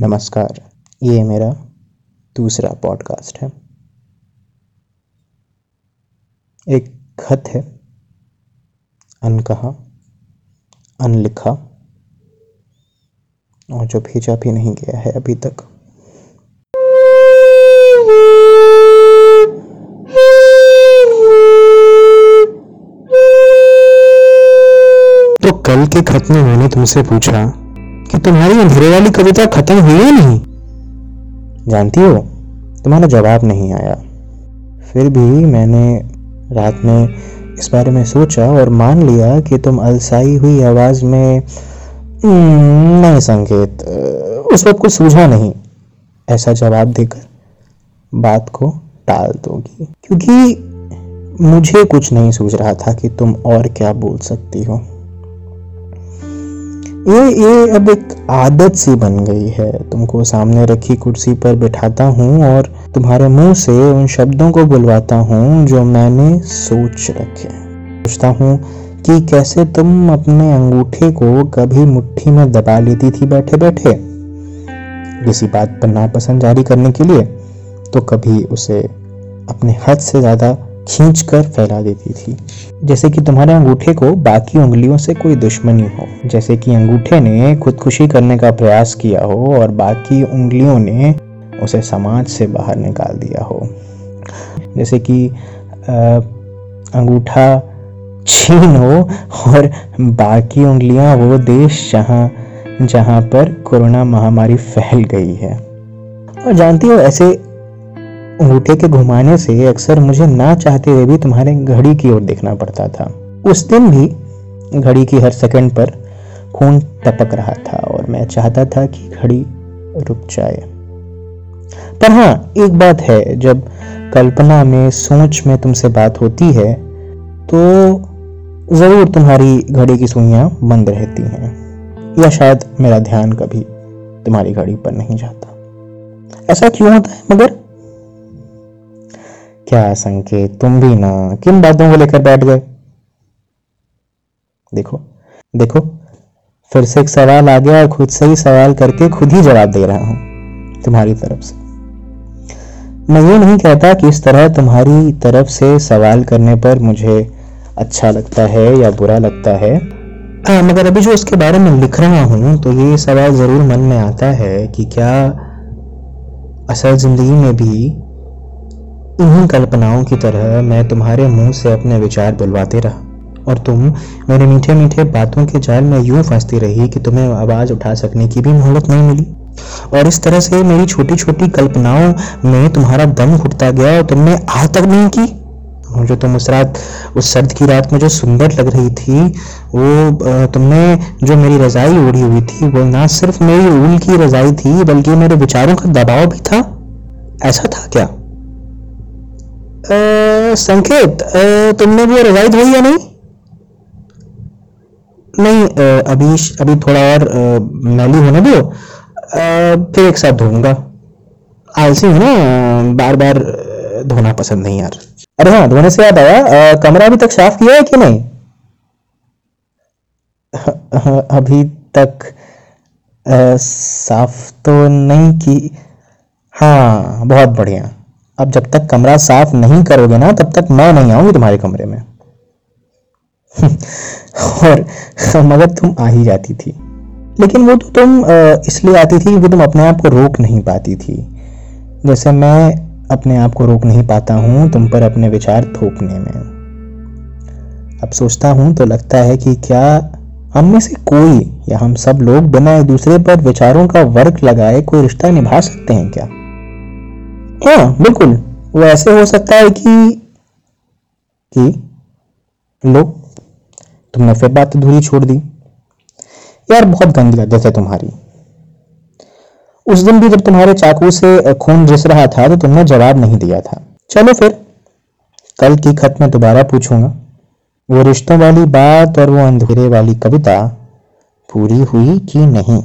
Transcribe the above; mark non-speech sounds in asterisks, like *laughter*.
नमस्कार, ये मेरा दूसरा पॉडकास्ट है। एक खत है, अनकहा, अनलिखा, और जो भेजा भी नहीं गया है अभी तक। कल के खत में मैंने तुमसे पूछा कि तुम्हारी अंधेरे वाली कविता खत्म हुई या नहीं? जानती हो तुम्हारा जवाब नहीं आया। फिर भी मैंने रात में इस बारे में सोचा और मान लिया कि तुम अलसाई हुई आवाज़ में "हम्म, नहीं संकेत उस वक्त कुछ सूझा नहीं। ऐसा जवाब देकर बात को टाल दोगी। क्योंकि मुझे कुछ नहीं सूझ रहा था कि तुम और क्या बोल सकती हो। ये ये अब एक आदत सी बन गई है। तुमको सामने रखी कुर्सी पर बिठाता हूँ और तुम्हारे मुँह से उन शब्दों को बुलवाता हूँ जो मैंने सोच रखे सोचता हूँ कि कैसे तुम अपने अंगूठे को कभी मुट्ठी में दबा लेती थी बैठे बैठे किसी बात पर नापसंद जारी करने के लिए तो कभी उसे अपने हद से ज़्यादा खींच कर फैला देती थी। जैसे कि तुम्हारे अंगूठे को बाकी उंगलियों से कोई दुश्मनी हो। जैसे कि अंगूठे ने खुदकुशी करने का प्रयास किया हो और बाकी उंगलियों ने उसे समाज से बाहर निकाल दिया हो। जैसे कि अंगूठा छीन हो और बाकी उंगलियाँ वो देश जहाँ जहाँ पर कोरोना महामारी फैल गई है। और जानती हो, ऐसे अंगूठे के घुमाने से अक्सर मुझे ना चाहते हुए भी तुम्हारे घड़ी की ओर देखना पड़ता था। उस दिन भी घड़ी की हर सेकंड पर खून टपक रहा था और मैं चाहता था कि घड़ी रुक जाए। पर हाँ एक बात है, जब कल्पना में, सोच में तुमसे बात होती है तो ज़रूर तुम्हारी घड़ी की सुइयाँ बंद रहती हैं, या शायद मेरा ध्यान कभी तुम्हारी घड़ी पर नहीं जाता। ऐसा क्यों होता है, मगर क्या संकेत? तुम भी ना। किन बातों को लेकर बैठ गए? देखो देखो, फिर से एक सवाल आ गया और खुद से ही सवाल करके खुद ही जवाब दे रहा हूँ तुम्हारी तरफ़ से। मैं ये नहीं कहता कि इस तरह तुम्हारी तरफ़ से सवाल करने पर मुझे अच्छा लगता है या बुरा लगता है। हाँ मगर अभी जो इसके बारे में लिख रहा हूँ तो ये सवाल ज़रूर मन में आता है कि क्या असल ज़िंदगी में भी इन्हीं कल्पनाओं की तरह मैं तुम्हारे मुँह से अपने विचार बुलवाते रहा और तुम मेरे मीठे मीठे बातों के जाल में यूँ फंसती रही कि तुम्हें आवाज़ उठा सकने की भी मोहलत नहीं मिली। और इस तरह से मेरी छोटी छोटी कल्पनाओं में तुम्हारा दम घुटता गया और तुमने आ तक नहीं की। जो तुम उस रात, उस सर्द की रात में जो सुंदर लग रही थी, वो तुमने जो मेरी रजाई ओढ़ी हुई थी, वो ना सिर्फ़ मेरी ऊल की रजाई थी, बल्कि मेरे विचारों का दबाव भी था। ऐसा था क्या? संकेत तुमने भी रजाई धोई या नहीं? नहीं अभी अभी थोड़ा और मैली होने दो। फिर एक साथ धोऊँगा। आलसी हूँ ना बार बार धोना पसंद नहीं यार। अरे हाँ धोने से याद आया कमरा अभी तक साफ़ किया है कि नहीं? *laughs* अभी तक साफ़ तो नहीं की हाँ बहुत बढ़िया। अब जब तक कमरा साफ़ नहीं करोगे ना, तब तक मैं नहीं आऊँगी तुम्हारे कमरे में। *laughs* और *laughs* मगर तुम आ ही जाती थी। लेकिन वो तो तुम इसलिए आती थी क्योंकि तुम अपने आप को रोक नहीं पाती थी। जैसे मैं अपने आप को रोक नहीं पाता हूँ तुम पर अपने विचार थोपने में। अब सोचता हूँ तो लगता है कि क्या हम में से कोई या हम सब लोग बिना एक दूसरे पर विचारों का वर्क लगाए कोई रिश्ता निभा सकते हैं क्या? हाँ बिल्कुल। वो ऐसे हो सकता है कि कि लो तुमने फिर बात अधूरी छोड़ दी। यार, बहुत गंदी आदत है तुम्हारी। उस दिन भी जब तुम्हारे चाकू से खून रिस रहा था तो तुमने जवाब नहीं दिया था। चलो फिर, कल की खत में दोबारा पूछूँगा। वो रिश्तों वाली बात और वो अंधेरे वाली कविता पूरी हुई कि नहीं?